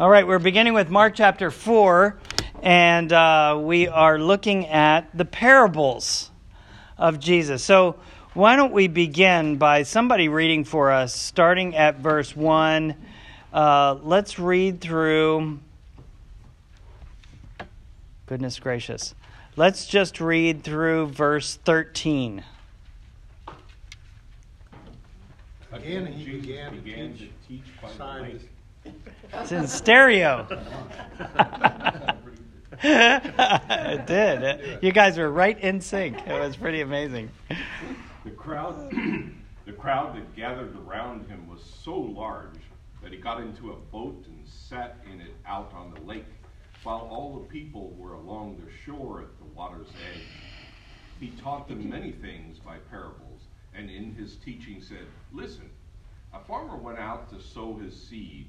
All right, we're beginning with Mark chapter 4, and uh, we are looking at the parables of Jesus. So, why don't we begin by somebody reading for us, starting at verse 1. Uh, let's read through. Goodness gracious. Let's just read through verse 13. Again, he Jesus began to teach teach by signs. Lake. It's in stereo. it did. You guys were right in sync. It was pretty amazing. The crowd, the crowd that gathered around him was so large that he got into a boat and sat in it out on the lake, while all the people were along the shore at the water's edge. He taught them many things by parables, and in his teaching said, Listen, a farmer went out to sow his seed.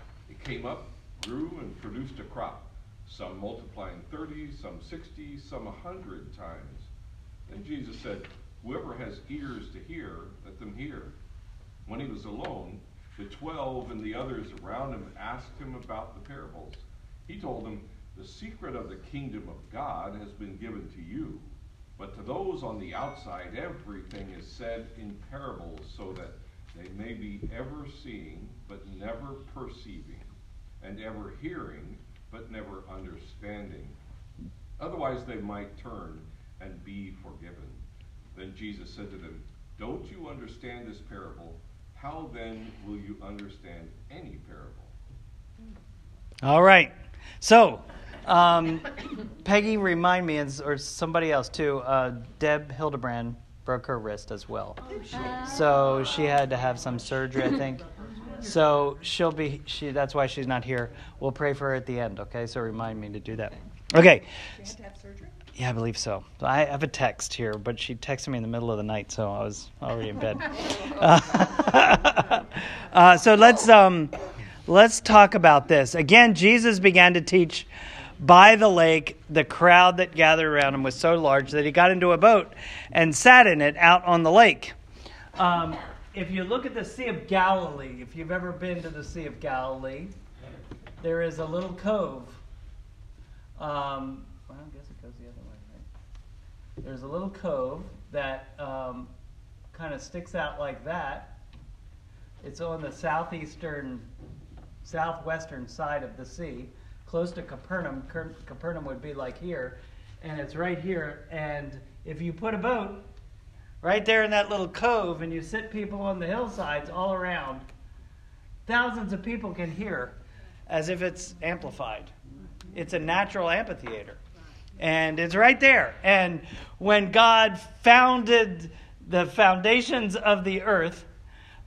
It came up, grew, and produced a crop, some multiplying thirty, some sixty, some a hundred times. Then Jesus said, Whoever has ears to hear, let them hear. When he was alone, the twelve and the others around him asked him about the parables. He told them, The secret of the kingdom of God has been given to you. But to those on the outside, everything is said in parables, so that they may be ever seeing, but never perceiving, and ever hearing, but never understanding. Otherwise, they might turn and be forgiven. Then Jesus said to them, Don't you understand this parable? How then will you understand any parable? All right. So, um, Peggy, remind me, and- or somebody else too, uh, Deb Hildebrand broke her wrist as well. So she had to have some surgery, I think. So she'll be, she, that's why she's not here. We'll pray for her at the end, okay? So remind me to do that. Okay. She had to have surgery? Yeah, I believe so. I have a text here, but she texted me in the middle of the night, so I was already in bed. Uh, uh, so let's um, let's talk about this again. Jesus began to teach by the lake. The crowd that gathered around him was so large that he got into a boat and sat in it out on the lake. Um, if you look at the Sea of Galilee, if you've ever been to the Sea of Galilee, there is a little cove. Um, well, I guess it goes the other way, right? There's a little cove that um, kind of sticks out like that. It's on the southeastern, southwestern side of the sea, close to Capernaum. Capernaum would be like here, and it's right here. And if you put a boat right there in that little cove and you sit people on the hillsides all around, thousands of people can hear as if it's amplified. It's a natural amphitheater. And it's right there. And when God founded the foundations of the earth,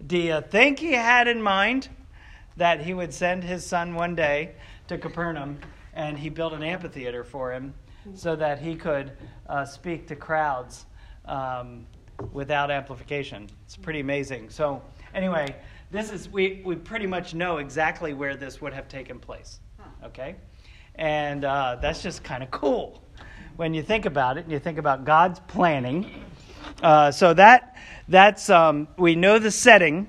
do you think he had in mind that he would send his son one day to Capernaum and he built an amphitheater for him so that he could uh, speak to crowds um, without amplification? It's pretty amazing. So, anyway, this is we, we pretty much know exactly where this would have taken place. Okay? And uh, that's just kind of cool when you think about it and you think about God's planning. Uh, so that that's um, we know the setting,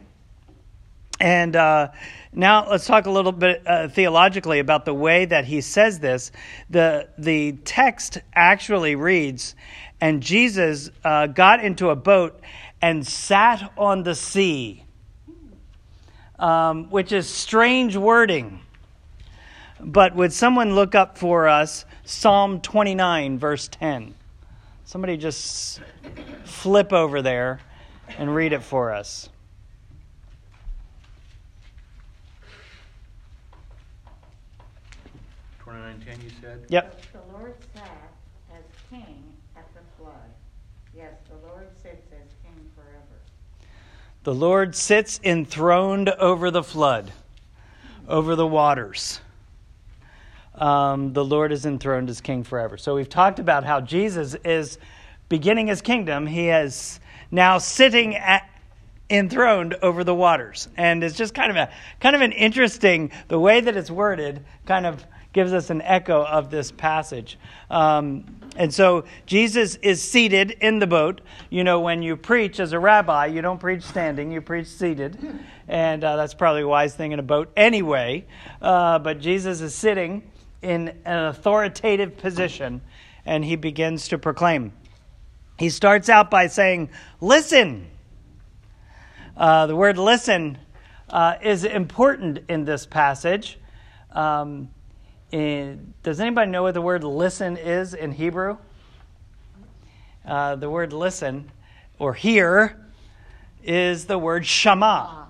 and uh, now let's talk a little bit uh, theologically about the way that he says this. the The text actually reads, "And Jesus uh, got into a boat and sat on the sea," um, which is strange wording. But would someone look up for us Psalm 29, verse 10? Somebody just flip over there and read it for us. Twenty-nine ten, you said? Yep. The Lord sat as king at the flood. Yes, the Lord sits as king forever. The Lord sits enthroned over the flood, over the waters. um, the Lord is enthroned as king forever. So we've talked about how Jesus is beginning his kingdom. He is now sitting at, enthroned over the waters, and it's just kind of a kind of an interesting the way that it's worded. Kind of gives us an echo of this passage. Um, and so Jesus is seated in the boat. You know, when you preach as a rabbi, you don't preach standing, you preach seated. And uh, that's probably a wise thing in a boat anyway. Uh, but Jesus is sitting in an authoritative position and he begins to proclaim. He starts out by saying, Listen. Uh, the word listen uh, is important in this passage. Um, in, does anybody know what the word listen is in Hebrew? Uh, the word listen or hear is the word shema.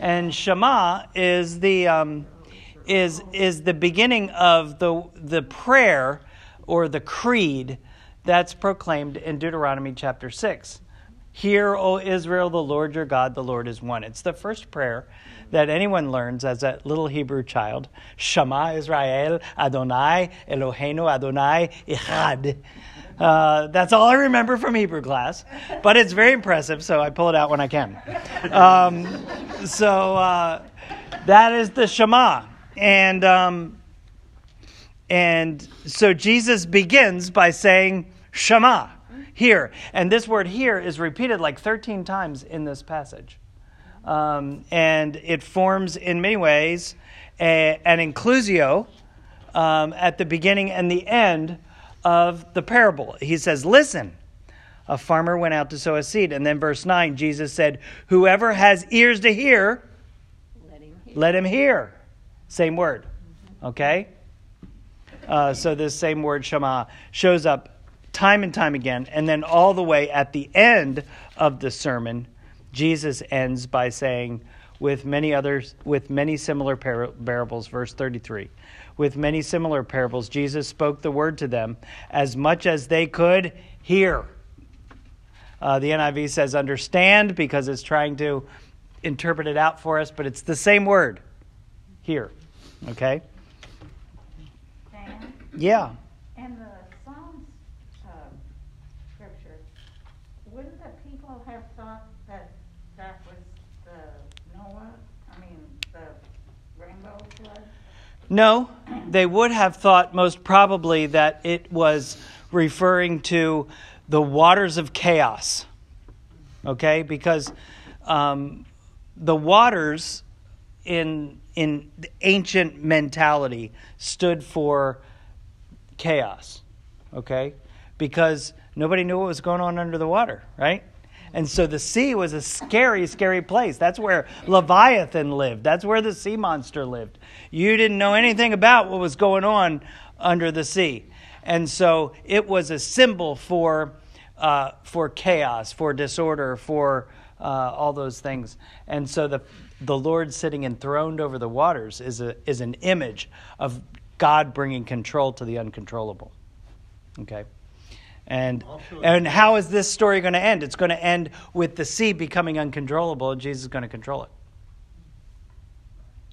And shema is the, um, is, is the beginning of the, the prayer or the creed that's proclaimed in Deuteronomy chapter 6. Hear, O Israel, the Lord your God, the Lord is one. It's the first prayer that anyone learns as a little Hebrew child. Shema Israel, Adonai, Eloheinu, Adonai, Echad. Uh, that's all I remember from Hebrew class, but it's very impressive, so I pull it out when I can. Um, so uh, that is the Shema, and um, and so Jesus begins by saying Shema here, and this word here is repeated like 13 times in this passage. Um, and it forms in many ways a, an inclusio um, at the beginning and the end of the parable. He says, Listen, a farmer went out to sow a seed. And then verse 9, Jesus said, Whoever has ears to hear, let him hear. Let him hear. Same word. Okay? Uh, so this same word, Shema, shows up time and time again. And then all the way at the end of the sermon, Jesus ends by saying, with many others, with many similar parables, verse 33. With many similar parables, Jesus spoke the word to them as much as they could hear. Uh, the NIV says understand because it's trying to interpret it out for us, but it's the same word here. Okay? Yeah. in the Psalms uh, scripture, wouldn't the people have thought that that was the Noah, I mean, the rainbow flood? No, they would have thought most probably that it was referring to the waters of chaos. Okay? Because um, the waters in, in ancient mentality stood for chaos. Okay? Because nobody knew what was going on under the water, right? And so the sea was a scary, scary place. That's where Leviathan lived. That's where the sea monster lived. You didn't know anything about what was going on under the sea. And so it was a symbol for, uh, for chaos, for disorder, for uh, all those things. And so the, the Lord sitting enthroned over the waters is, a, is an image of God bringing control to the uncontrollable. Okay? And, and how is this story going to end? It's going to end with the sea becoming uncontrollable and Jesus is going to control it.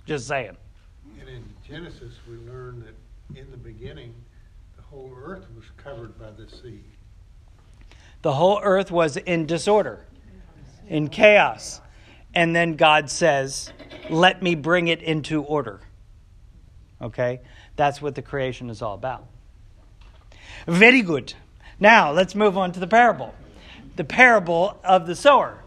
Just saying. And in Genesis, we learn that in the beginning, the whole earth was covered by the sea. The whole earth was in disorder, in chaos. And then God says, Let me bring it into order. Okay? That's what the creation is all about. Very good. Now, let's move on to the parable. The parable of the sower.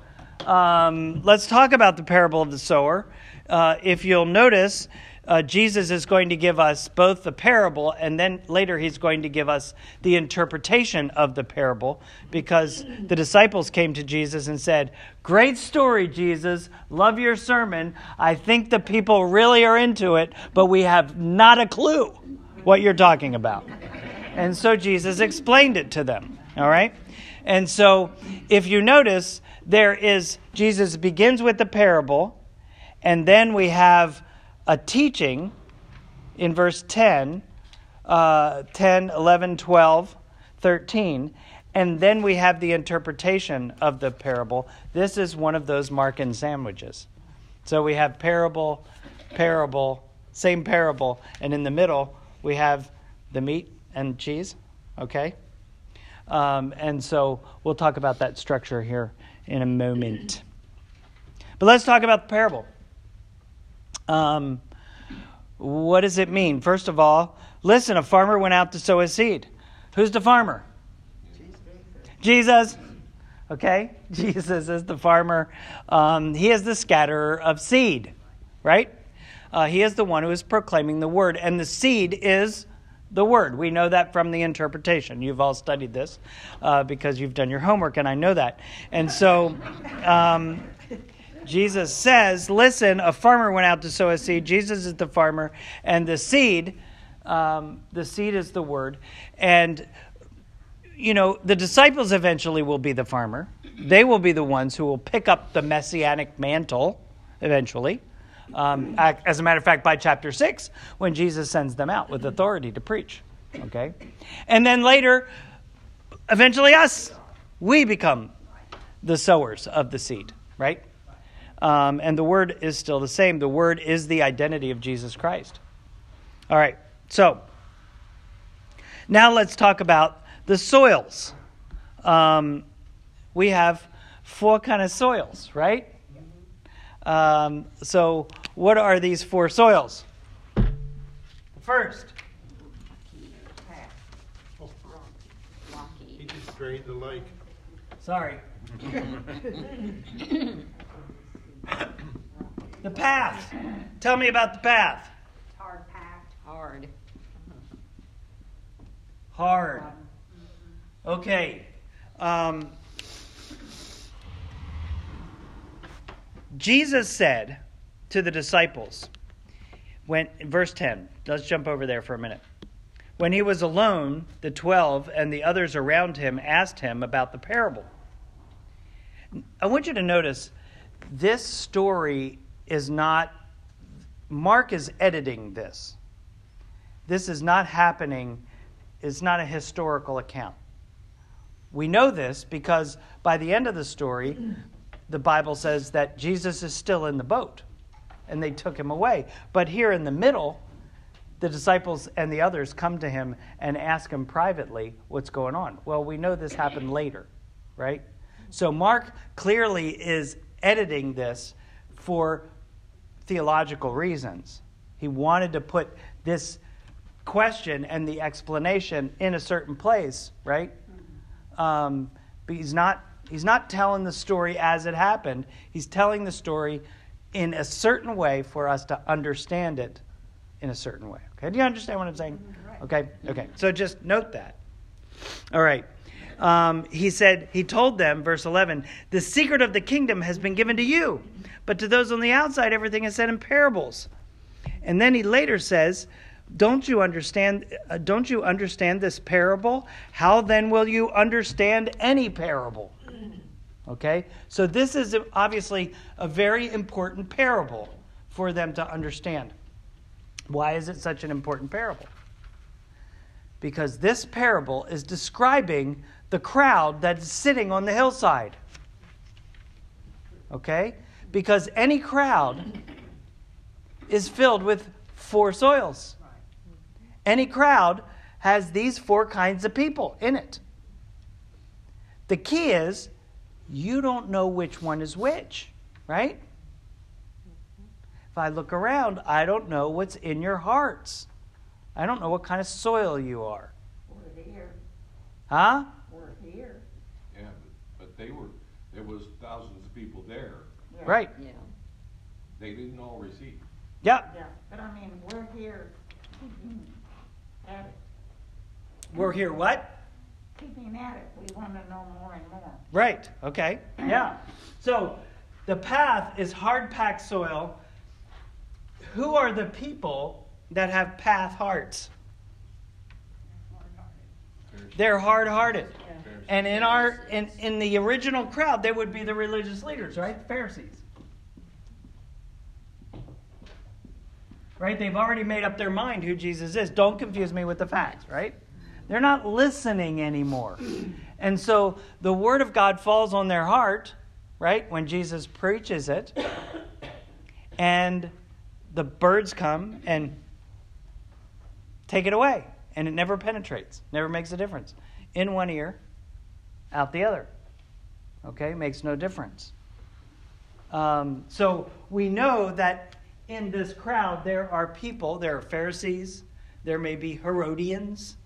Um, let's talk about the parable of the sower. Uh, if you'll notice, uh, Jesus is going to give us both the parable and then later he's going to give us the interpretation of the parable because the disciples came to Jesus and said, Great story, Jesus. Love your sermon. I think the people really are into it, but we have not a clue what you're talking about. And so Jesus explained it to them. All right? And so if you notice, there is, Jesus begins with the parable, and then we have a teaching in verse 10, uh, 10, 11, 12, 13. And then we have the interpretation of the parable. This is one of those Markan sandwiches. So we have parable, parable, same parable, and in the middle, we have the meat and cheese, okay? Um, and so we'll talk about that structure here in a moment. But let's talk about the parable. Um, what does it mean? First of all, listen, a farmer went out to sow his seed. Who's the farmer? Jesus. Okay? Jesus is the farmer. Um, he is the scatterer of seed, right? Uh, he is the one who is proclaiming the word. And the seed is the word. We know that from the interpretation. You've all studied this uh, because you've done your homework, and I know that. And so um, Jesus says, Listen, a farmer went out to sow a seed. Jesus is the farmer, and the seed, um, the seed is the word. And you know, the disciples eventually will be the farmer. They will be the ones who will pick up the messianic mantle eventually. Um, as a matter of fact, by chapter 6, when Jesus sends them out with authority to preach. Okay? And then later, eventually us, we become the sowers of the seed, right? Um, and the word is still the same. The word is the identity of Jesus Christ. All right, so now let's talk about the soils. Um, we have four kind of soils, right? Um, so, what are these four soils? First, He just drained the lake. sorry. the path. Tell me about the path. Hard packed. Hard. Hard. Okay. Um, Jesus said to the disciples, when verse 10, let's jump over there for a minute. When he was alone, the twelve and the others around him asked him about the parable. I want you to notice this story is not, Mark is editing this. This is not happening, it's not a historical account. We know this because by the end of the story, the Bible says that Jesus is still in the boat and they took him away. But here in the middle, the disciples and the others come to him and ask him privately what's going on. Well, we know this happened later, right? So Mark clearly is editing this for theological reasons. He wanted to put this question and the explanation in a certain place, right? Um, but he's not he's not telling the story as it happened. He's telling the story in a certain way for us to understand it in a certain way. Okay, do you understand what I'm saying? Okay, okay. So just note that. All right. Um, he said, he told them, verse 11, the secret of the kingdom has been given to you, but to those on the outside, everything is said in parables. And then he later says, don't you understand uh, don't you understand this parable how then will you understand any parable okay? So this is obviously a very important parable for them to understand. Why is it such an important parable? Because this parable is describing the crowd that's sitting on the hillside. Okay? Because any crowd is filled with four soils. Any crowd has these four kinds of people in it. The key is you don't know which one is which, right? If I look around, I don't know what's in your hearts. I don't know what kind of soil you are. We're here. Huh? We're here. Yeah, but, but they were, there was thousands of people there. Yeah. Right. Yeah. They didn't all receive. Yep. Yeah, but I mean, we're here mm-hmm. keeping at it. We're here what? Keeping at it. We want to know more and more. Right. Okay. Yeah. So the path is hard packed soil. Who are the people that have path hearts? They're hard hearted. And in our in, in the original crowd, they would be the religious leaders, right? The Pharisees. Right? They've already made up their mind who Jesus is. Don't confuse me with the facts, right? They're not listening anymore. And so the word of God falls on their heart, right? When Jesus preaches it. And the birds come and take it away, and it never penetrates, never makes a difference. In one ear, out the other. Okay, makes no difference. Um, so we know that in this crowd there are people, there are Pharisees, there may be Herodians,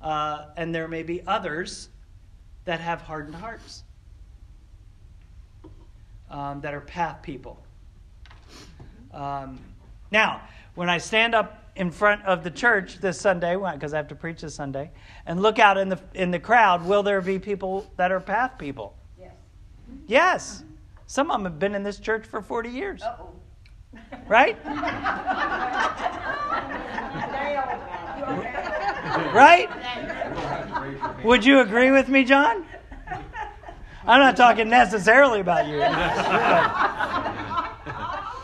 uh, and there may be others that have hardened hearts, um, that are path people. Um, now, when I stand up in front of the church this Sunday, because I have to preach this Sunday, and look out in the in the crowd, will there be people that are path people? Yes. Yes. Some of them have been in this church for 40 years. Uh-oh. Right? Dale. Right? Would you agree with me, John? I'm not talking necessarily about you.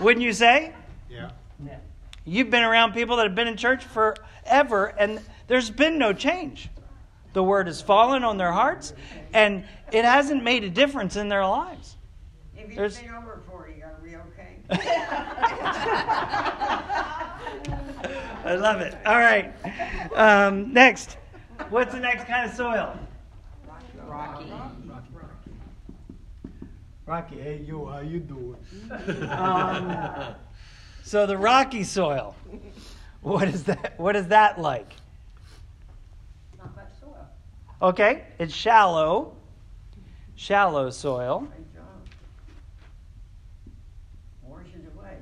Wouldn't you say? Yeah. You've been around people that have been in church forever, and there's been no change. The word has fallen on their hearts, and it hasn't made a difference in their lives. If you've been over forty, are we okay? I love it. All right. Um, next. What's the next kind of soil? Rocky. Rocky, hey you, how you doing? Um, so the rocky soil. What is that? What is that like? Not much soil. Okay, it's shallow. Shallow soil. Great job. Washes away.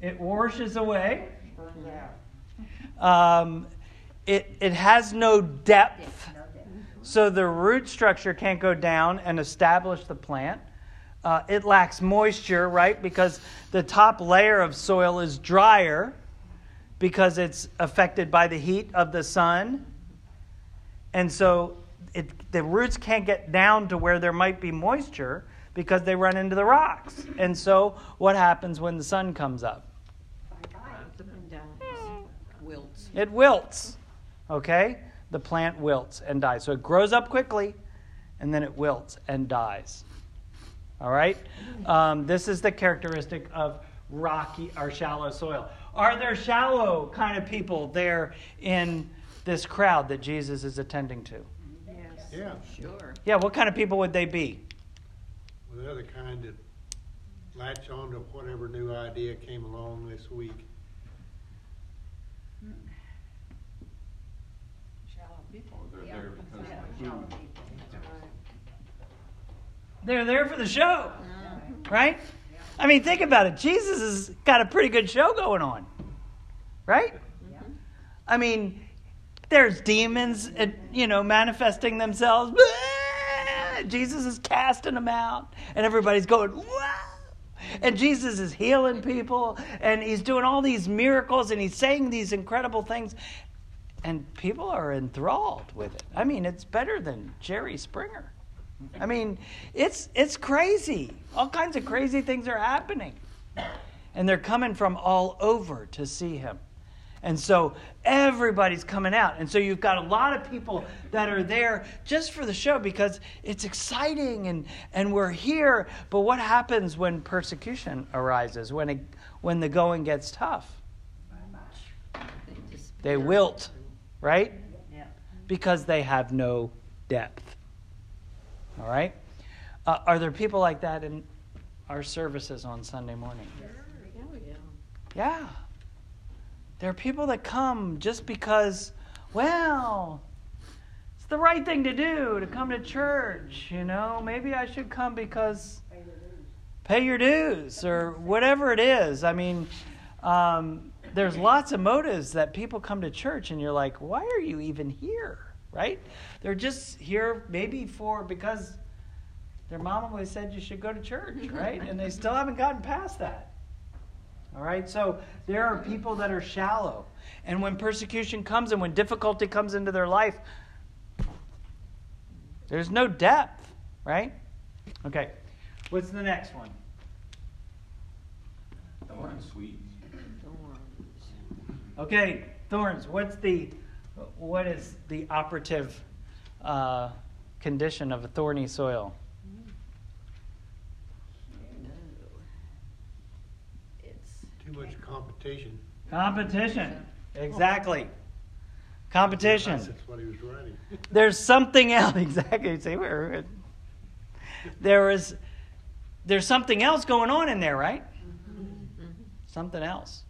It washes away. Burns out. Um, it it has no depth, so the root structure can't go down and establish the plant. Uh, it lacks moisture, right? Because the top layer of soil is drier because it's affected by the heat of the sun. And so it, the roots can't get down to where there might be moisture because they run into the rocks. And so what happens when the sun comes up? Wilts. It wilts. Okay? The plant wilts and dies. So it grows up quickly and then it wilts and dies. All right? Um, this is the characteristic of rocky or shallow soil. Are there shallow kind of people there in this crowd that Jesus is attending to? Yes. Yeah, Sure. Yeah, what kind of people would they be? well, they're the kind that latch on to whatever new idea came along this week. Shallow people. Or they're there because of the food. They're there for the show, right? I mean, think about it. Jesus has got a pretty good show going on, right? I mean, there's demons, uh, you know, manifesting themselves. Jesus is casting them out, and everybody's going, wow. And Jesus is healing people, and he's doing all these miracles, and he's saying these incredible things. And people are enthralled with it. I mean, it's better than Jerry Springer. I mean, it's it's crazy. All kinds of crazy things are happening. And they're coming from all over to see him. And so everybody's coming out. And so you've got a lot of people that are there just for the show because it's exciting and, and we're here. But what happens when persecution arises, when, it, when the going gets tough? They wilt, right? Yeah. Because they have no depth. All right? Uh, are there people like that in our services on Sunday morning? Yeah. There are people that come just because, well, it's the right thing to do to come to church, you know. Maybe I should come because pay your dues or whatever it is. I mean, um, there's lots of motives that people come to church and you're like, why are you even here? Right? They're just here maybe for because their mom always said you should go to church, right? And they still haven't gotten past that. All right, so there are people that are shallow. And when persecution comes and when difficulty comes into their life, there's no depth, right? Okay, what's the next one? Thorns, sweet. Okay, thorns. What's the what is the operative uh, condition of a thorny soil? It's Too much competition. Competition. Exactly. Competition. That's what he was writing. There's something else. Exactly. See, we're, there is, there's something else going on in there, right? Something else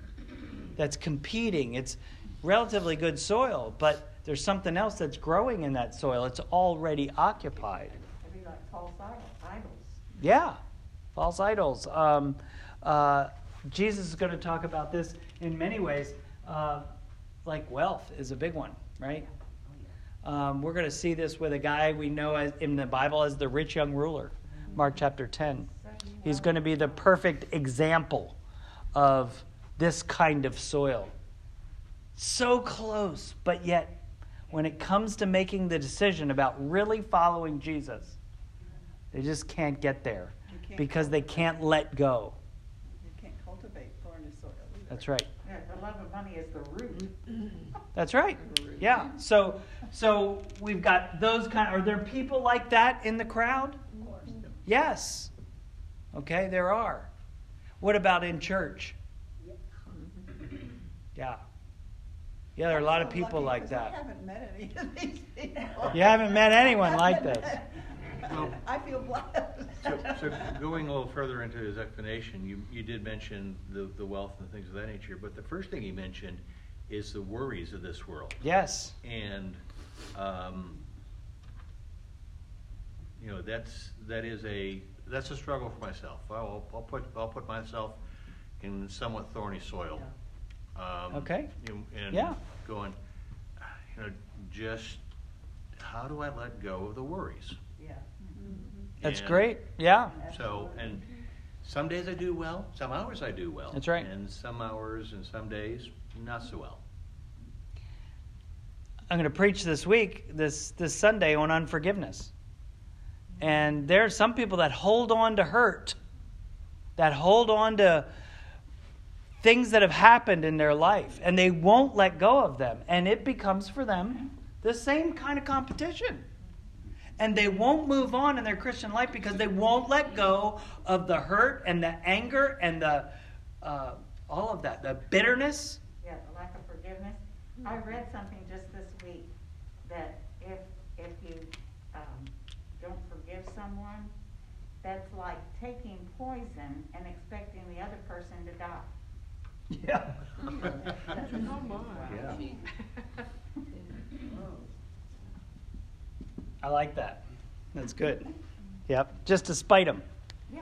that's competing. It's relatively good soil, but there's something else that's growing in that soil. It's already occupied. Maybe like false idols. Yeah, false idols. Um, uh, Jesus is going to talk about this in many ways. Uh, like wealth is a big one, right? Um, we're going to see this with a guy we know as, in the Bible as the rich young ruler, Mark chapter 10. He's going to be the perfect example of this kind of soil. So close, but yet when it comes to making the decision about really following Jesus, they just can't get there can't because they can't let go. You can't cultivate thorny soil either. That's right. Yeah, the love of money is the root. That's right. Yeah. So so we've got those kind are there people like that in the crowd? Of course. Yes. Okay, there are. What about in church? Yeah. Yeah, there are a lot of people like like 'cause I that. haven't met any of these people. You haven't met anyone like this. Well- I feel blessed. So, so going a little further into his explanation, you, you did mention the, the wealth and things of that nature, but the first thing he mentioned is the worries of this world. Yes. And, um, you know, that's, that is a, that's a struggle for myself. I'll, I'll put, I'll put myself in somewhat thorny soil. Um, Okay. you And Yeah. going, you know, just, how do I let go of the worries? Yeah. That's And- great. Yeah. so, and some days I do well, some hours I do well. That's right. And some hours and some days, not so well. I'm going to preach this week, this this Sunday on unforgiveness. And there are some people that hold on to hurt, that hold on to things that have happened in their life, and they won't let go of them. And it becomes for them the same kind of competition. And they won't move on in their Christian life because they won't let go of the hurt and the anger and the uh, all of that, the bitterness. Yeah, the lack of forgiveness. I read something just this week that if, if you, um, don't forgive someone, that's like taking poison and expecting the other person to die. Yeah. Yeah. I like that. That's good. Yep. Just to spite them.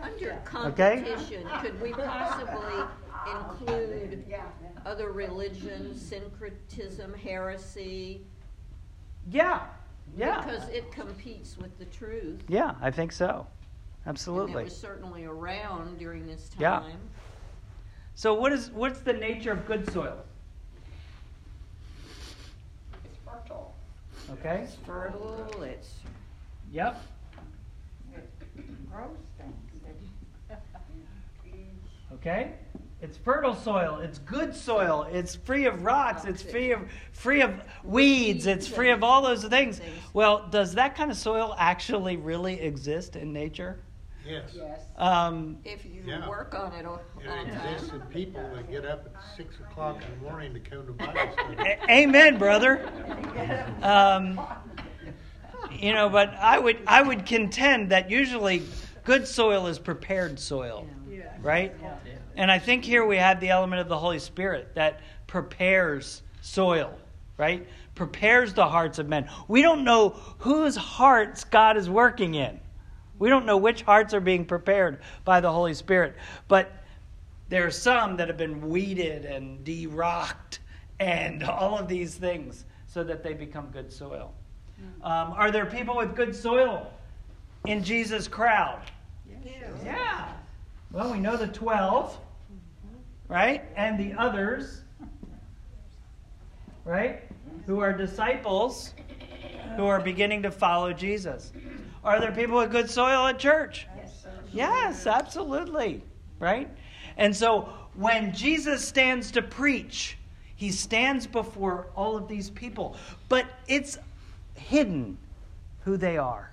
Under Okay. competition, could we possibly include other religions, syncretism, heresy? Yeah. Yeah. Because it competes with the truth. Yeah, I think so. And Absolutely. it was certainly around during this Yeah. time. So what is what's the nature of good soil? It's fertile. Okay. It's fertile, it's, Yep. It grows things. Okay. It's fertile soil. It's good soil. It's free of rocks. It's free of free of weeds. It's free of all those things. Well, does that kind of soil actually really exist in nature? Yes. Yes. Um, if you Yeah. work on it all It all the exists time. in people that get up at six o'clock in the morning to come to Bible study. A- Amen, brother. Um, you know, but I would I would contend that usually good soil is prepared soil, Yeah. right? And I think here we have the element of the Holy Spirit that prepares soil, right? Prepares the hearts of men. We don't know whose hearts God is working in. We don't know which hearts are being prepared by the Holy Spirit, but there are some that have been weeded and de-rocked and all of these things so that they become good soil. Um, are there people with good soil in Jesus' crowd? Yeah. Well, we know the 12, right? And the others, right? Who are disciples who are beginning to follow Jesus. Are there people with good soil at church? Yes, absolutely. Right? And so when Jesus stands to preach, he stands before all of these people, but it's hidden who they are.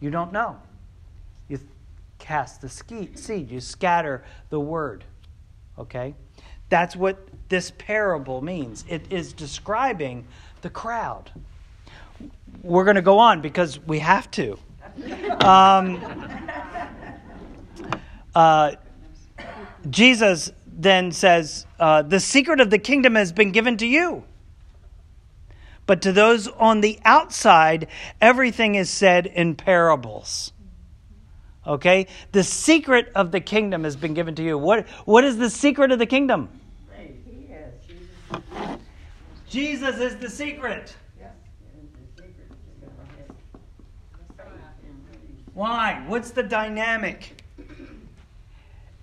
You don't know. You cast the seed, you scatter the word. Okay? That's what this parable means. It is describing the crowd. We're going to go on because we have to. Um, uh, Jesus then says, uh, The secret of the kingdom has been given to you. But to those on the outside, everything is said in parables. Okay? The secret of the kingdom has been given to you. What, what is the secret of the kingdom? Jesus is the secret. Why? What's the dynamic?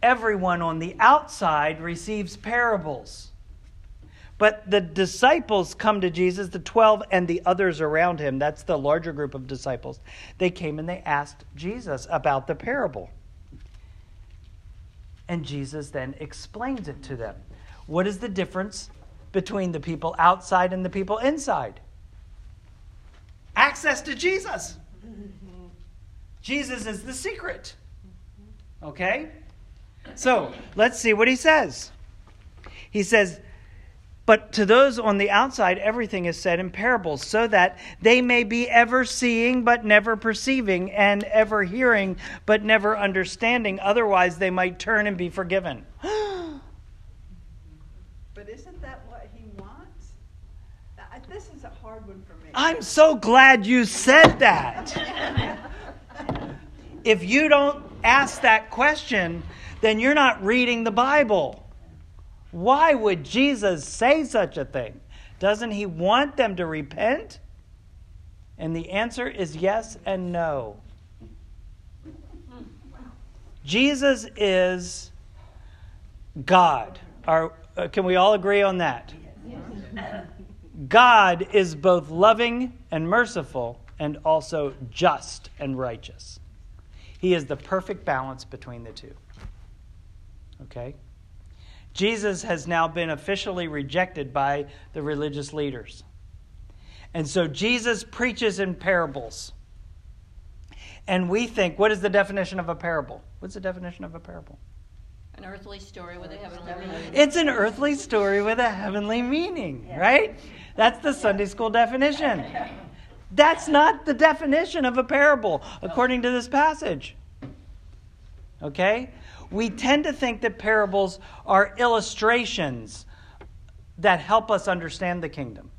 Everyone on the outside receives parables. But the disciples come to Jesus, the 12 and the others around him, that's the larger group of disciples. They came and they asked Jesus about the parable. And Jesus then explains it to them. What is the difference between the people outside and the people inside? Access to Jesus. Jesus is the secret. Mm-hmm. Okay? So let's see what he says. He says, But to those on the outside, everything is said in parables, so that they may be ever seeing but never perceiving, and ever hearing but never understanding. Otherwise, they might turn and be forgiven. But isn't that what he wants? This is a hard one for me. I'm so glad you said that. if you don't ask that question, then you're not reading the Bible. Why would Jesus say such a thing? Doesn't he want them to repent? And the answer is yes and no. Jesus is God. Are, uh, can we all agree on that? God is both loving and merciful and also just and righteous. He is the perfect balance between the two. Okay? Jesus has now been officially rejected by the religious leaders. And so Jesus preaches in parables. And we think, what is the definition of a parable? What's the definition of a parable? An earthly story with a heavenly meaning. It's an earthly story with a heavenly meaning, right? That's the Sunday school definition. That's not the definition of a parable, according to this passage. Okay? We tend to think that parables are illustrations that help us understand the kingdom.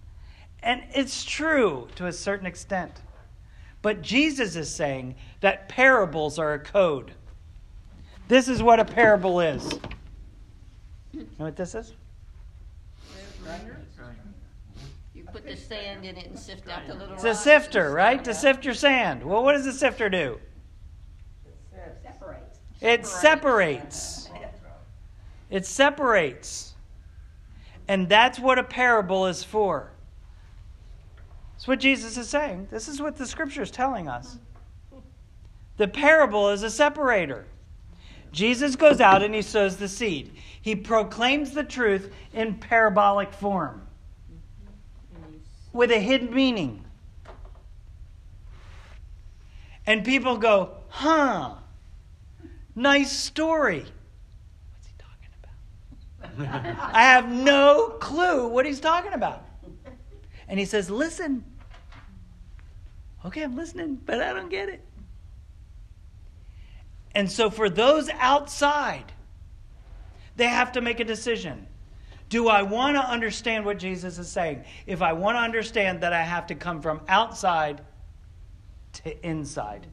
And it's true to a certain extent. But Jesus is saying that parables are a code. This is what a parable is. You know what this is? You put the sand in it and sift out the little It's a sifter, right? To sift your sand. Well, what does a sifter do? It separates. It separates. It separates. And that's what a parable is for. That's what Jesus is saying. This is what the scripture is telling us. The parable is a separator. Jesus goes out and he sows the seed. He proclaims the truth in parabolic form with a hidden meaning. And people go, huh, nice story. What's he talking about? I have no clue what he's talking about. And he says, listen. Okay, I'm listening, but I don't get it. And so for those outside, they have to make a decision. Do I want to understand what Jesus is saying? If I want to understand that I have to come from outside to inside.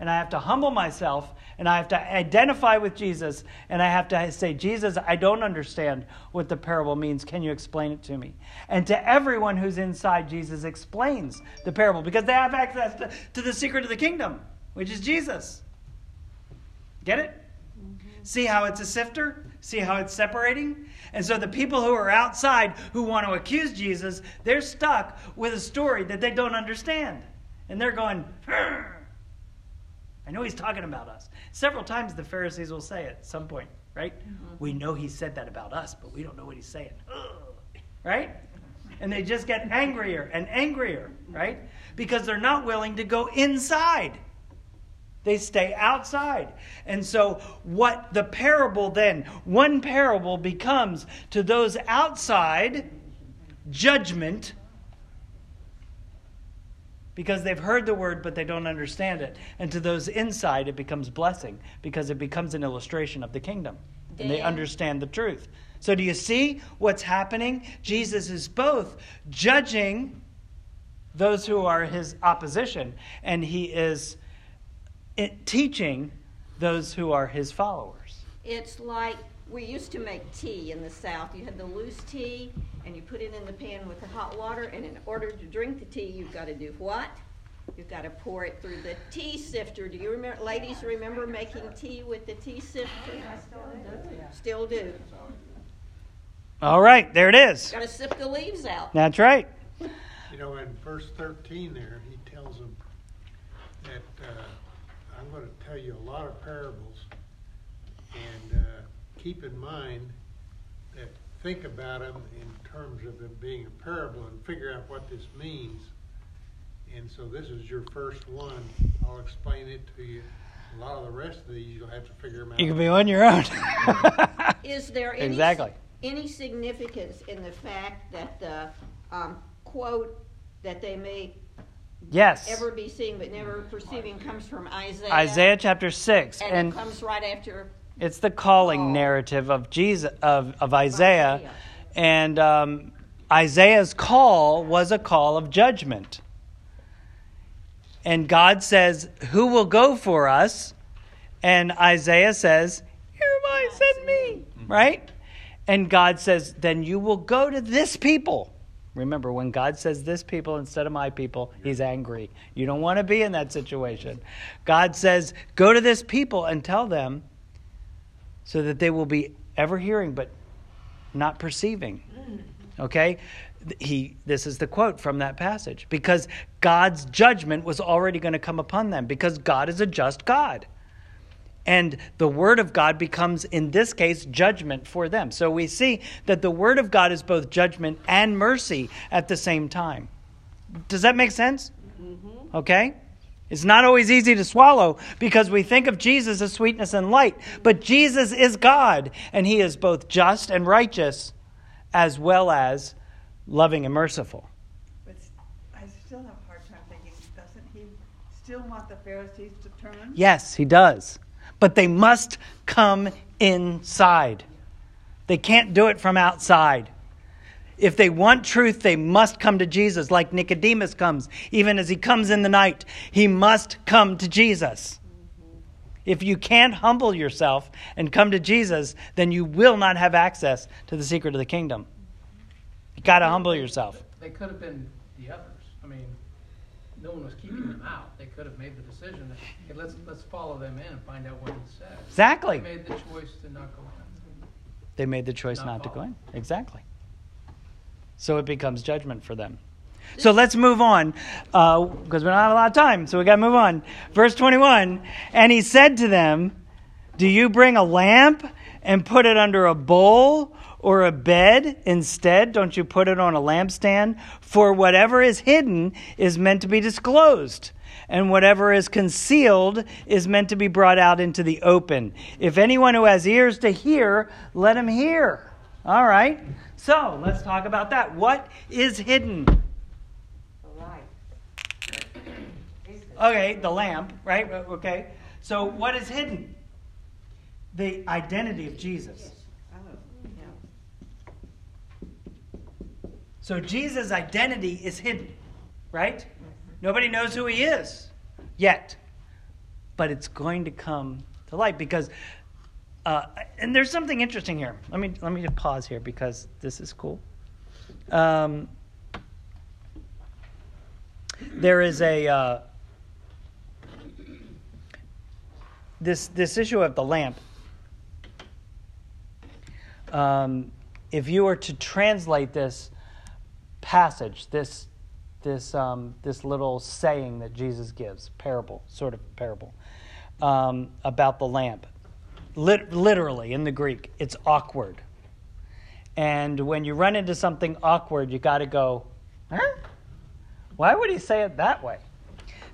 And I have to humble myself and I have to identify with Jesus and I have to say, Jesus, I don't understand what the parable means. Can you explain it to me? And to everyone who's inside, Jesus explains the parable because they have access to, to the secret of the kingdom, which is Jesus. Get it? See how it's a sifter? See how it's separating? And so the people who are outside who want to accuse Jesus, they're stuck with a story that they don't understand. And they're going. I know he's talking about us. Several times the Pharisees will say it at some point, right? Mm-hmm. We know he said that about us, but we don't know what he's saying. Ugh. Right? And they just get angrier and angrier, right? Because they're not willing to go inside. They stay outside. And so, what the parable then, one parable becomes to those outside judgment because they've heard the word but they don't understand it. And to those inside, it becomes blessing because it becomes an illustration of the kingdom. And they understand the truth. So, do you see what's happening? Jesus is both judging those who are his opposition, and he is teaching those who are his followers. It's like we used to make tea in the South. You had the loose tea, and you put it in the pan with the hot water. And in order to drink the tea, you've got to do what? You've got to pour it through the tea sifter. Do you remember, ladies, remember making tea with the tea sifter? Still do. All right, there it is. Got to sift the leaves out. That's right. You know, in verse thirteen there, he tells them that, uh, I'm gonna tell you a lot of parables. And, uh, keep in mind that, think about them in terms of them being a parable and figure out what this means. And so this is your first one. I'll explain it to you. A lot of the rest of these, you'll have to figure them out. You can be on your own. Is there any, Exactly. any significance in the fact that the um, quote that they may yes. ever be seeing but never perceiving comes from Isaiah? Isaiah chapter 6. And, And it comes right after. it's the calling Oh. narrative of Jesus of, of Isaiah. Isaiah. And um, Isaiah's call was a call of judgment. And God says, Who will go for us? And Isaiah says, Here am I, send me. Right? And God says, Then you will go to this people. Remember, when God says this people instead of my people, he's angry. You don't want to be in that situation. God says, Go to this people and tell them so that they will be ever hearing but not perceiving. Okay? He this is the quote from that passage because God's judgment was already going to come upon them because God is a just God. And the word of God becomes in this case judgment for them. So we see that the word of God is both judgment and mercy at the same time. Does that make sense? Mm-hmm. Okay? It's not always easy to swallow because we think of Jesus as sweetness and light, but Jesus is God, and he is both just and righteous as well as loving and merciful. But I still have a hard time thinking, doesn't he still want the Pharisees to turn? Yes, he does. But they must come inside. They can't do it from outside. If they want truth, they must come to Jesus, like Nicodemus comes. Even as he comes in the night, he must come to Jesus. If you can't humble yourself and come to Jesus, then you will not have access to the secret of the kingdom. You got to humble yourself. They could have been the others. I mean, no one was keeping them out. They could have made the decision that, hey, let's, let's follow them in and find out what it says. Exactly. They made the choice to not go in. They made the choice Not not to go in. Exactly. So it becomes judgment for them. So let's move on uh, because we don't have a lot of time. So we got to move on. Verse 21 And he said to them, Do you bring a lamp and put it under a bowl or a bed instead? Don't you put it on a lampstand? For whatever is hidden is meant to be disclosed. And whatever is concealed is meant to be brought out into the open. If anyone who has ears to hear, let him hear. All right. So let's talk about that. What is hidden? Okay, the lamp, right? Okay. So what is hidden? The identity of Jesus. So Jesus' identity is hidden, right? Nobody knows who he is yet. But it's going to come to light because uh, and there's something interesting here. Let me let me just pause here because this is cool. Um, there is a uh, this this issue of the lamp. Um, if you were to translate this passage, this this um, this little saying that Jesus gives, parable, sort of parable, um, about the lamp, Lit- literally in the Greek, it's awkward. And when you run into something awkward, you got to go, huh? Why would he say it that way?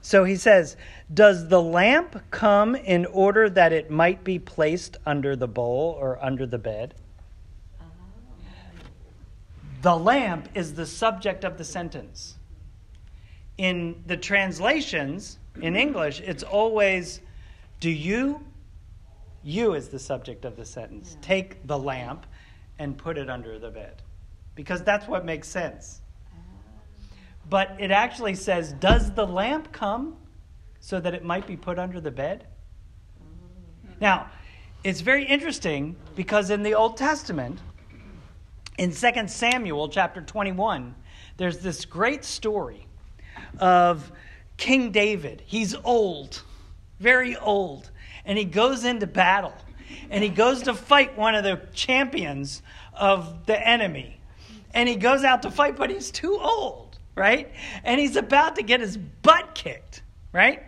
So he says, Does the lamp come in order that it might be placed under the bowl or under the bed? The lamp is the subject of the sentence. In the translations, in English, it's always, Do you? You is the subject of the sentence. Take the lamp and put it under the bed. Because that's what makes sense. Ah. But it actually says, Does the lamp come so that it might be put under the bed? Mm-hmm. Now, it's very interesting because in the Old Testament, in 2 Samuel chapter 21, there's this great story of King David. He's old, very old, and he goes into battle and he goes to fight one of the champions of the enemy. And he goes out to fight, but he's too old, right? And he's about to get his butt kicked, right?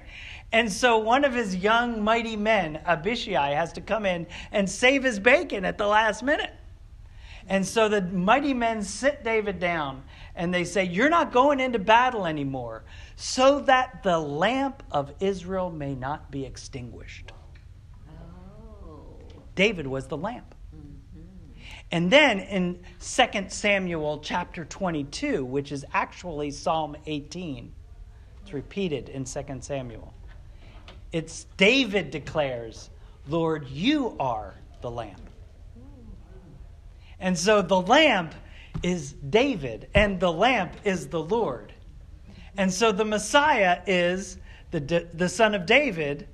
And so one of his young, mighty men, Abishai, has to come in and save his bacon at the last minute. And so the mighty men sit David down and they say, You're not going into battle anymore, so that the lamp of Israel may not be extinguished. Oh. David was the lamp. Mm-hmm. And then in 2 Samuel chapter 22, which is actually Psalm 18, it's repeated in 2 Samuel. It's David declares, Lord, you are the lamp. And so the lamp is David, and the lamp is the Lord. And so the Messiah is the, the son of David,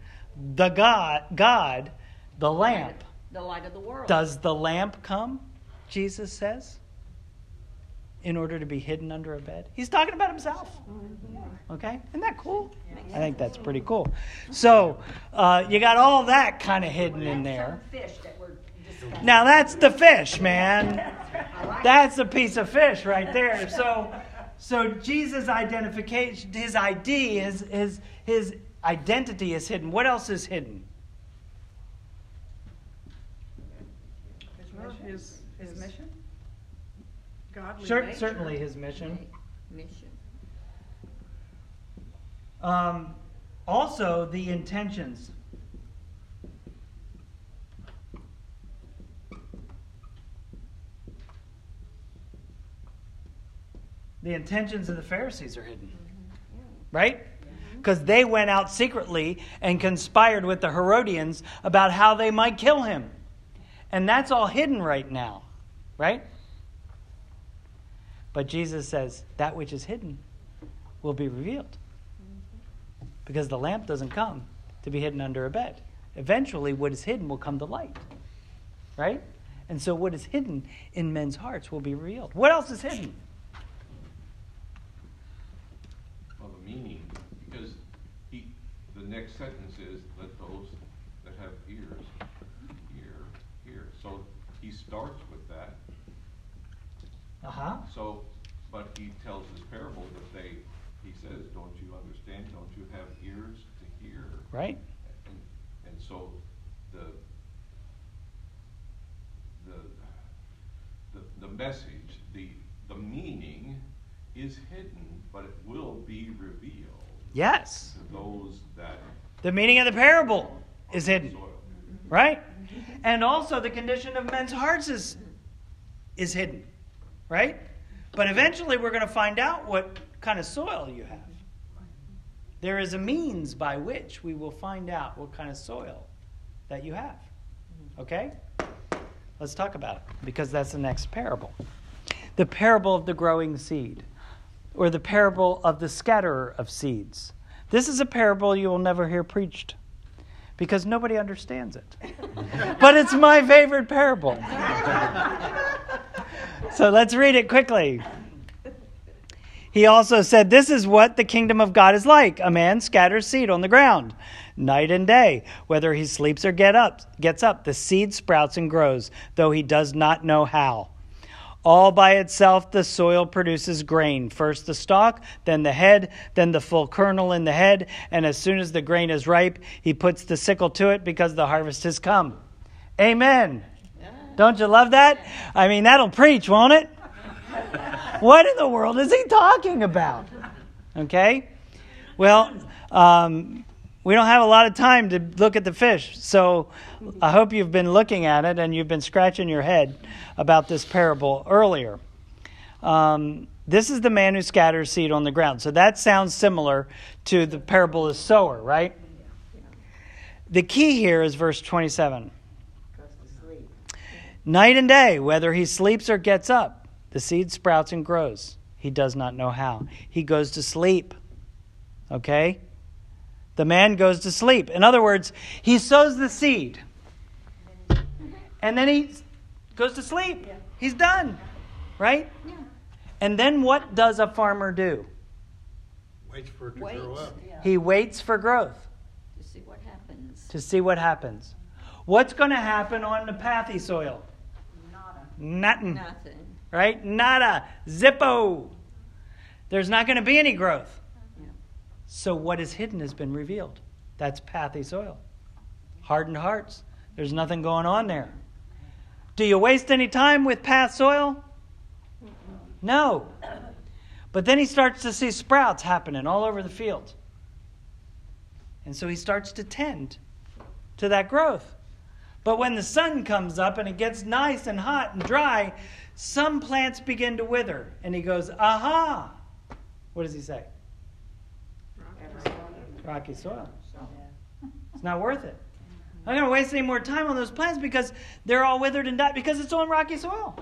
the God, God, the lamp. The light of the world. Does the lamp come, Jesus says, in order to be hidden under a bed? He's talking about himself. Okay? Isn't that cool? I think that's pretty cool. So uh, you got all that kind of hidden in there. Fish that were discussed. Now that's the fish, man. That's a piece of fish right there. So, so Jesus' identification, his ID, his his his identity is hidden. What else is hidden? His, his mission? Godly Cer- certainly his mission. Mission. Um, also, the intentions. The intentions of the Pharisees are hidden. Mm-hmm. Right? Because they went out secretly and conspired with the Herodians about how they might kill him. And that's all hidden right now. Right? But Jesus says, that which is hidden will be revealed mm-hmm. because the lamp doesn't come to be hidden under a bed. Eventually, what is hidden will come to light. Right? And so, what is hidden in men's hearts will be revealed. What else is hidden? Well, the meaning, because he, the next sentence is, let those that have ears hear, hear. So he starts with that. Uh huh. So, but he tells this parable that they, he says, don't you understand? Don't you have ears to hear? Right? And, and so the, the, the, the message, the, the meaning is hidden, but it will be revealed Yes. The meaning of the parable is hidden. Right? And also, the condition of men's hearts is, is hidden. Right? But eventually, we're going to find out what kind of soil you have. There is a means by which we will find out what kind of soil that you have. Okay? Let's talk about it because that's the next parable. The parable of the growing seed, or the parable of the scatterer of seeds. This is a parable you will never hear preached because nobody understands it. but it's my favorite parable. so let's read it quickly. He also said, This is what the kingdom of God is like. A man scatters seed on the ground night and day. Whether he sleeps or get up, gets up, the seed sprouts and grows, though he does not know how. All by itself, the soil produces grain. First the stalk, then the head, then the full kernel in the head. And as soon as the grain is ripe, he puts the sickle to it because the harvest has come. Amen. Don't you love that? I mean, that'll preach, won't it? What in the world is he talking about? Okay? Well, um, we don't have a lot of time to look at the fish, so I hope you've been looking at it and you've been scratching your head about this parable earlier. Um, this is the man who scatters seed on the ground. So that sounds similar to the parable of the sower, right? The key here is verse 27. Goes to sleep. Night and day, whether he sleeps or gets up, the seed sprouts and grows. He does not know how. He goes to sleep. Okay? The man goes to sleep. In other words, he sows the seed. And then he goes to sleep. He's done. Right? And then what does a farmer do? Waits for it to Wait. grow up. He waits for growth To see what happens. to see what happens. What's going to happen on the pathy soil? Nothing. Nothing. right? Nada. Zippo. There's not going to be any growth. So what is hidden has been revealed. That's pathy soil. Hardened hearts. There's nothing going on there. Do you waste any time with path soil? No. But then he starts to see sprouts happening all over the field. And so he starts to tend to that growth. But when the sun comes up and it gets nice and hot and dry, some plants begin to wither. And he goes, aha! What does he say? Rocky soil. It's not worth it. I'm not going to waste any more time on those plants because they're all withered and died because it's on rocky soil.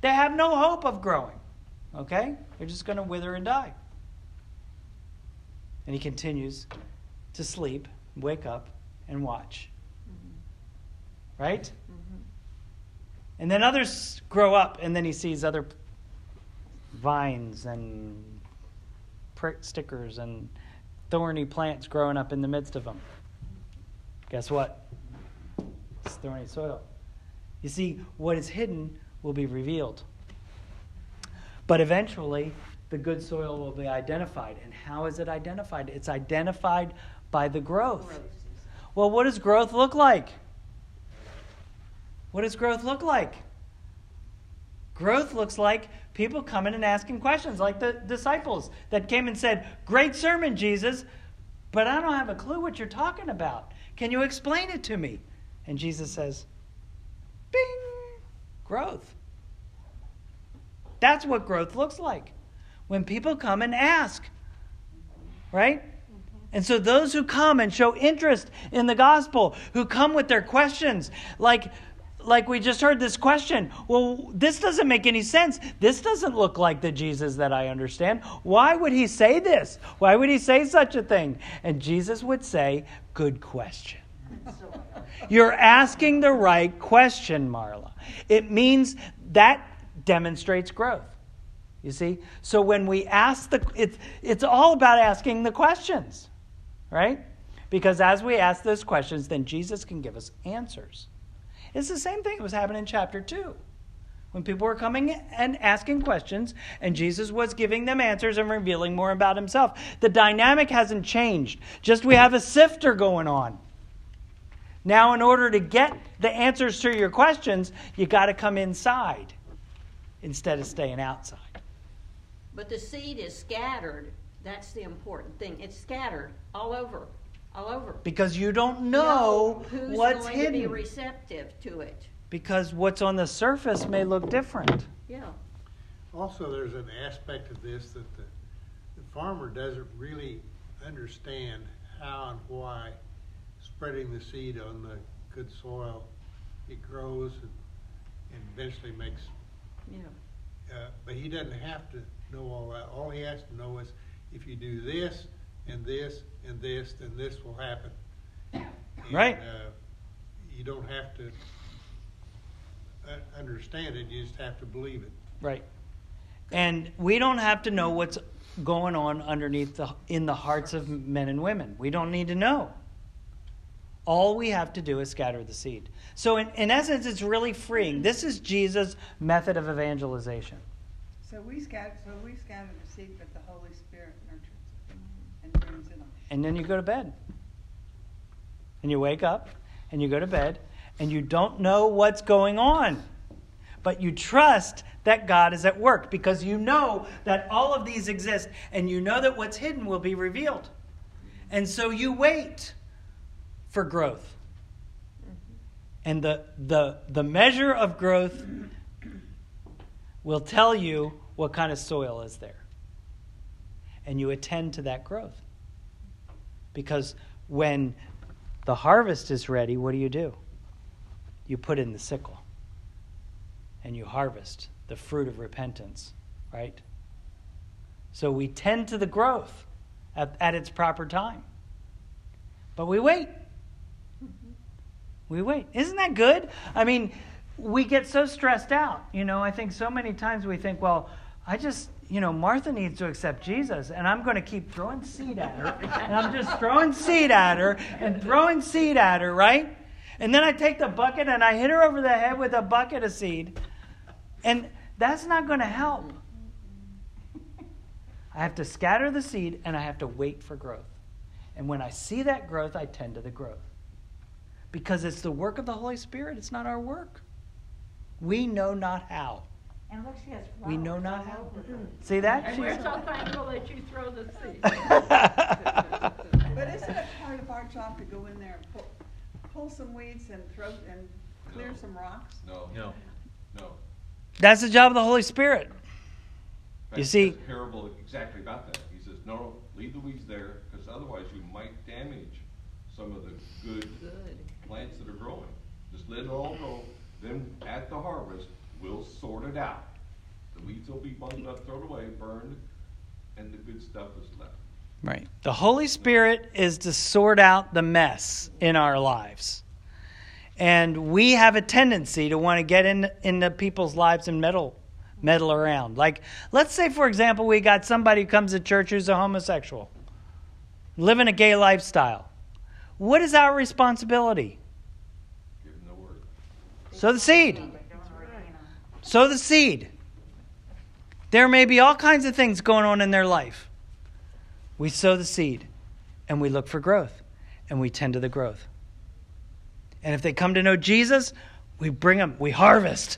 They have no hope of growing. Okay? They're just going to wither and die. And he continues to sleep, wake up, and watch. Mm-hmm. Right? Mm-hmm. And then others grow up, and then he sees other vines and prick stickers and thorny plants growing up in the midst of them. Guess what? It's thorny soil. You see, what is hidden will be revealed. But eventually, the good soil will be identified. And how is it identified? It's identified by the growth. Well, what does growth look like? What does growth look like? Growth looks like people coming and asking questions, like the disciples that came and said, Great sermon, Jesus, but I don't have a clue what you're talking about. Can you explain it to me? And Jesus says, Bing! Growth. That's what growth looks like when people come and ask. Right? And so those who come and show interest in the gospel, who come with their questions, like like we just heard this question, well, this doesn't make any sense. This doesn't look like the Jesus that I understand. Why would he say this? Why would he say such a thing? And Jesus would say, Good question. You're asking the right question, Marla. It means that demonstrates growth. You see? So when we ask the it's it's all about asking the questions. Right? Because as we ask those questions, then Jesus can give us answers. It's the same thing that was happening in chapter 2. When people were coming and asking questions, and Jesus was giving them answers and revealing more about himself. The dynamic hasn't changed, just we have a sifter going on. Now, in order to get the answers to your questions, you got to come inside instead of staying outside. But the seed is scattered. That's the important thing. It's scattered all over, all over. Because you don't know who's what's going to be hidden. receptive to it. Because what's on the surface may look different. Yeah. Also, there's an aspect of this that the, the farmer doesn't really understand how and why spreading the seed on the good soil, it grows and, and eventually makes, Yeah. uh, but he doesn't have to know all that. All he has to know is if you do this and this and this, then this will happen. And, Right. Uh, you don't have to uh, understand it, you just have to believe it. Right. And we don't have to know what's going on underneath the in the hearts of men and women. We don't need to know. All we have to do is scatter the seed. So in, in essence it's really freeing. This is Jesus' method of evangelization. So we scatter, so we scatter the seed, but the Holy Spirit nurtures it and brings it on. And then you go to bed. And you wake up and you go to bed and you don't know what's going on. but you trust that God is at work because you know that all of these exist and you know that what's hidden will be revealed. And so you wait for growth. And the, the, the measure of growth will tell you what kind of soil is there. And you attend to that growth. Because when the harvest is ready, what do you do? You put in the sickle and you harvest the fruit of repentance, right? So we tend to the growth at, at its proper time. But we wait. We wait. Isn't that good? I mean, we get so stressed out. You know, I think so many times we think, well, I just, you know, Martha needs to accept Jesus, and I'm going to keep throwing seed at her. And I'm just throwing seed at her and throwing seed at her, right? And then I take the bucket and I hit her over the head with a bucket of seed. And that's not going to help. I have to scatter the seed and I have to wait for growth. And when I see that growth, I tend to the growth. Because it's the work of the Holy Spirit, it's not our work. We know not how. And look, she has flowers. We know not all how. over her. Mm-hmm. See that? And we're so thankful that you throw the seed. But isn't it part of our job to go in there and pull, pull some weeds and throw, and clear No. some rocks? No, No. no. That's the job of the Holy Spirit. In You fact, see- this parable exactly about that. He says, no, no, leave the weeds there, because otherwise you might damage some of the good Good. plants that are growing. Just let it all grow, then at the harvest, we'll sort it out. The weeds will be bundled up, thrown away, burned, and the good stuff is left. Right. The Holy Spirit is to sort out the mess in our lives. And we have a tendency to want to get in into people's lives and meddle meddle around. Like let's say for example we got somebody who comes to church who's a homosexual, living a gay lifestyle. What is our responsibility? Give them the word. Sow the seed. But don't ordain them. Sow the seed. There may be all kinds of things going on in their life. We sow the seed and we look for growth and we tend to the growth. And if they come to know Jesus, we bring them, we harvest.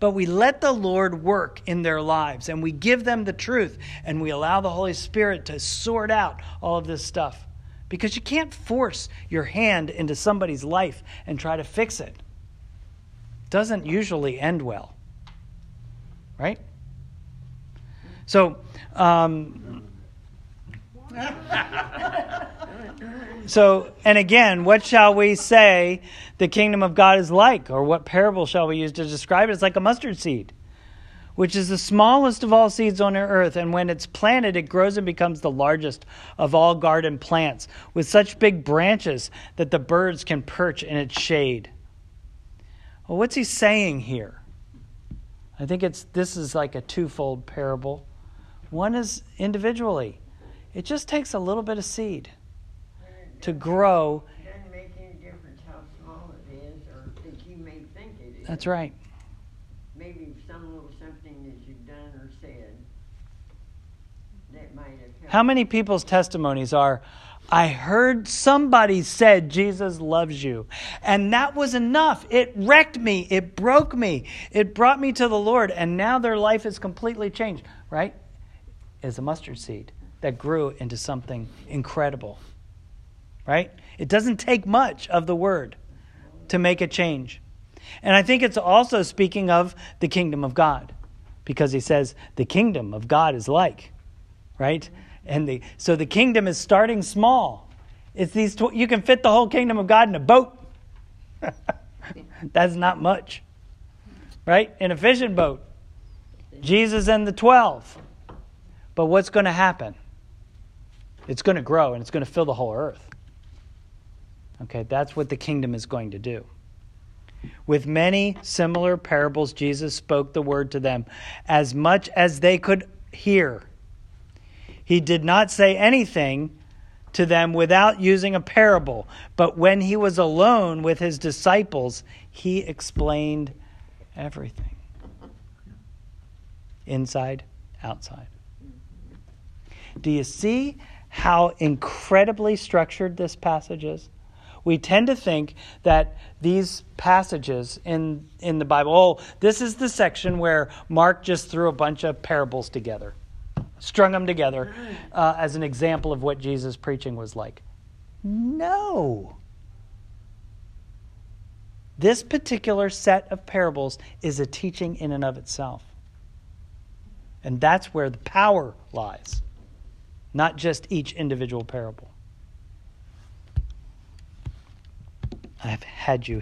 But we let the Lord work in their lives and we give them the truth and we allow the Holy Spirit to sort out all of this stuff. Because you can't force your hand into somebody's life and try to fix it doesn't usually end well. Right? So, um, so, and again, what shall we say the kingdom of God is like? Or what parable shall we use to describe it? It's like a mustard seed, which is the smallest of all seeds on earth. And when it's planted, it grows and becomes the largest of all garden plants, with such big branches that the birds can perch in its shade. Well, what's he saying here? I think it's this is like a twofold parable. One is individually. It just takes a little bit of seed to grow. Doesn't make any difference how small it is or that you may think it is. That's right. Maybe some little something that you've done or said that might have helped. How many people's testimonies are I heard somebody said Jesus loves you. And that was enough. It wrecked me. It broke me. It brought me to the Lord. And now their life is completely changed, right? It's a mustard seed that grew into something incredible, right? It doesn't take much of the word to make a change. And I think it's also speaking of the kingdom of God because he says the kingdom of God is like, right? And the, so the kingdom is starting small. It's these tw- you can fit the whole kingdom of God in a boat. That's not much. Right? In a fishing boat. Jesus and the 12. But what's going to happen? It's going to grow and it's going to fill the whole earth. Okay, that's what the kingdom is going to do. With many similar parables, Jesus spoke the word to them as much as they could hear. He did not say anything to them without using a parable, but when he was alone with his disciples, he explained everything inside, outside. Do you see how incredibly structured this passage is? We tend to think that these passages in, in the Bible, oh, this is the section where Mark just threw a bunch of parables together, strung them together uh, as an example of what Jesus' preaching was like. No. This particular set of parables is a teaching in and of itself. And that's where the power lies, not just each individual parable. I've had you